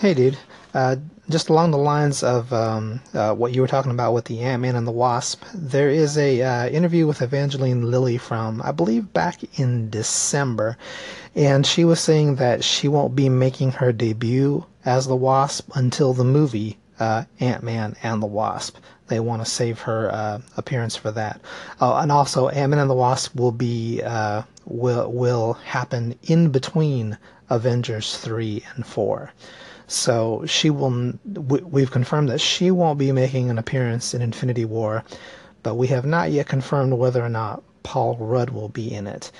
Hey, dude. Uh, just along the lines of um, uh, what you were talking about with the Ant Man and the Wasp, there is a uh, interview with Evangeline Lilly from I believe back in December, and she was saying that she won't be making her debut as the Wasp until the movie uh, Ant Man and the Wasp. They want to save her uh, appearance for that. Oh, and also Ant Man and the Wasp will be uh, will will happen in between Avengers three and four. So she will. We've confirmed that she won't be making an appearance in Infinity War, but we have not yet confirmed whether or not Paul Rudd will be in it.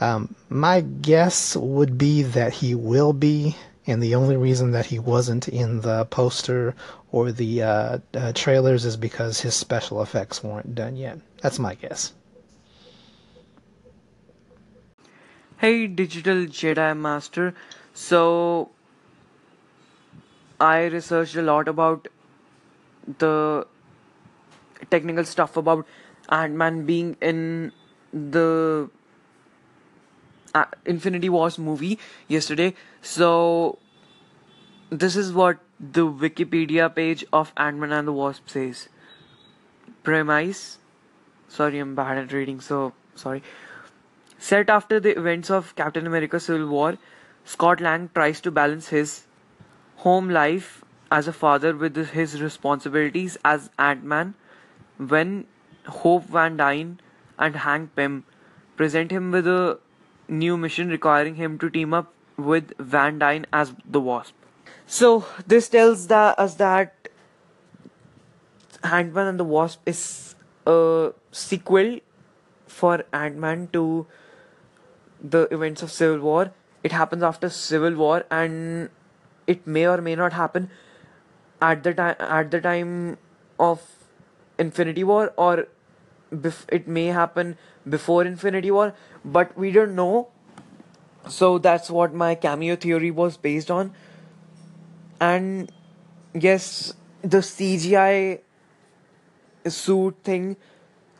Um, my guess would be that he will be, and the only reason that he wasn't in the poster or the uh, uh, trailers is because his special effects weren't done yet. That's my guess. Hey, Digital Jedi Master. So, I researched a lot about the technical stuff about Ant-Man being in the Infinity Wars movie yesterday. So this is what the Wikipedia page of Ant-Man and the Wasp says. Premise. Sorry, I'm bad at reading, so sorry. Set after the events of Captain America Civil War, Scott Lang tries to balance his home life as a father with his responsibilities as Ant-Man when Hope Van Dyne and Hank Pym present him with a new mission requiring him to team up with Van Dyne as the Wasp. So this tells that, us that Ant-Man and the Wasp is a sequel for Ant-Man to the events of Civil War. It happens after Civil War and it may or may not happen at the time at the time of Infinity War or bef- it may happen before Infinity War, but we don't know. So that's what my cameo theory was based on. And yes, the CGI suit thing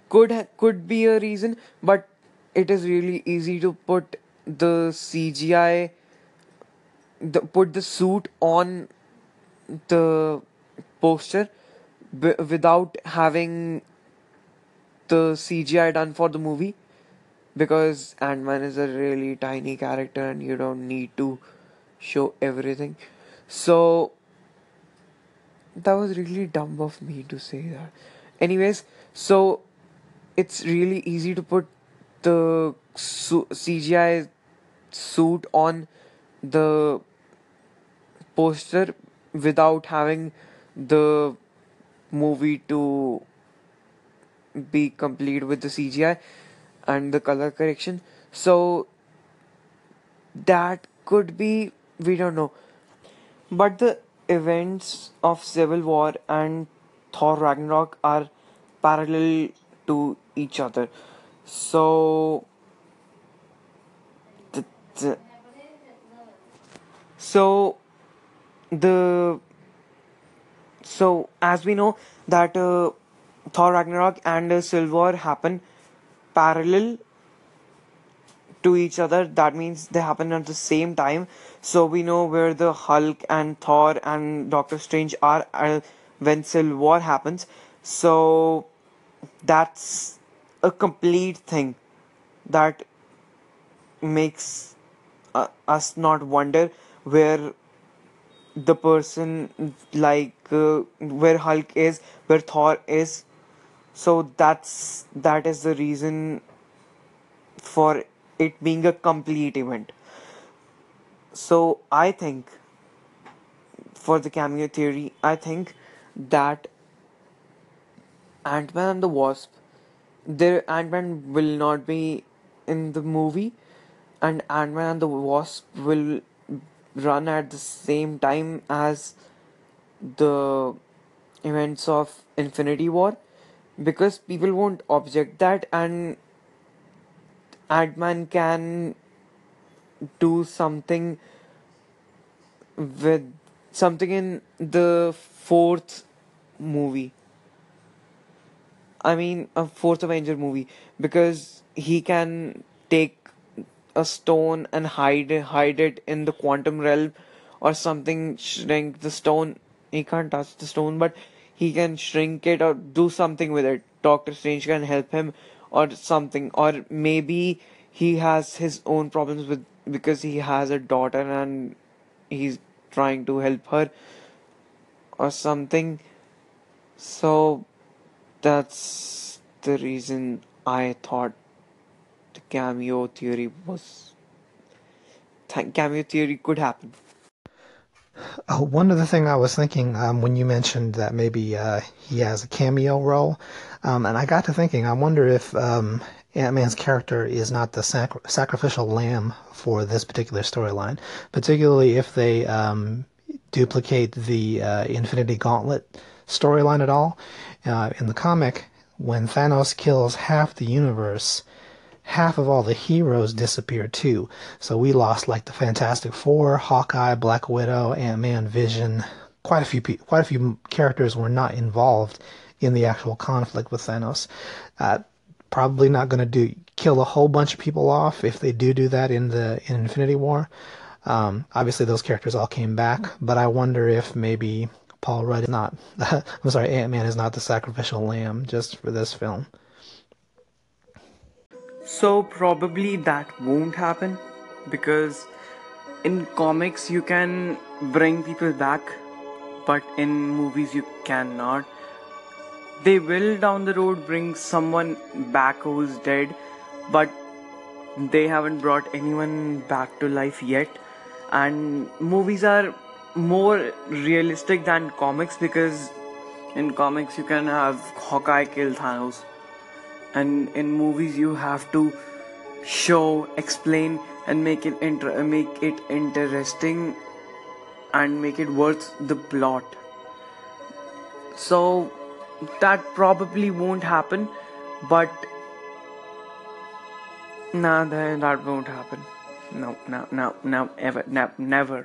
could could be a reason, but it is really easy to put the CGI the, put the suit on the poster b- without having the CGI done for the movie because Ant Man is a really tiny character and you don't need to show everything. So that was really dumb of me to say that. Anyways, so it's really easy to put the su- CGI suit on the poster without having the movie to be complete with the CGI and the color correction. So that could be we don't know. But the events of Civil War and Thor Ragnarok are parallel to each other. So the, the so the so as we know that uh, Thor Ragnarok and War happen parallel to each other. That means they happen at the same time. So we know where the Hulk and Thor and Doctor Strange are uh, when Civil War happens. So that's a complete thing that makes uh, us not wonder where the person like uh, where Hulk is, where Thor is. So that's that is the reason for it being a complete event. So I think for the cameo theory, I think that Ant Man and the Wasp, their Ant Man will not be in the movie, and Ant Man and the Wasp will run at the same time as the events of Infinity War because people won't object that and Ant-Man can do something with something in the fourth movie. I mean, a fourth Avenger movie because he can take a stone and hide hide it in the quantum realm or something shrink the stone. He can't touch the stone, but he can shrink it or do something with it. Doctor Strange can help him or something, or maybe he has his own problems with because he has a daughter and he's trying to help her or something. So that's the reason I thought the cameo theory was th- cameo theory could happen. Oh, one other thing I was thinking um, when you mentioned that maybe uh, he has a cameo role, um, and I got to thinking, I wonder if um, Ant Man's character is not the sac- sacrificial lamb for this particular storyline, particularly if they um, duplicate the uh, Infinity Gauntlet storyline at all. Uh, in the comic, when Thanos kills half the universe, half of all the heroes disappeared too. So we lost like the Fantastic Four, Hawkeye, Black Widow, Ant Man, Vision. Quite a few pe- quite a few characters were not involved in the actual conflict with Thanos. Uh, probably not going to do kill a whole bunch of people off if they do do that in the in Infinity War. Um, obviously, those characters all came back, but I wonder if maybe Paul Rudd is not. I'm sorry, Ant Man is not the sacrificial lamb just for this film. So probably that won't happen because in comics you can bring people back, but in movies you cannot. They will down the road bring someone back who's dead, but they haven't brought anyone back to life yet. And movies are more realistic than comics because in comics you can have Hawkeye kill Thanos and in movies you have to show explain and make it inter- make it interesting and make it worth the plot. So that probably won't happen but nah that, won't happen. No no no no ever no, never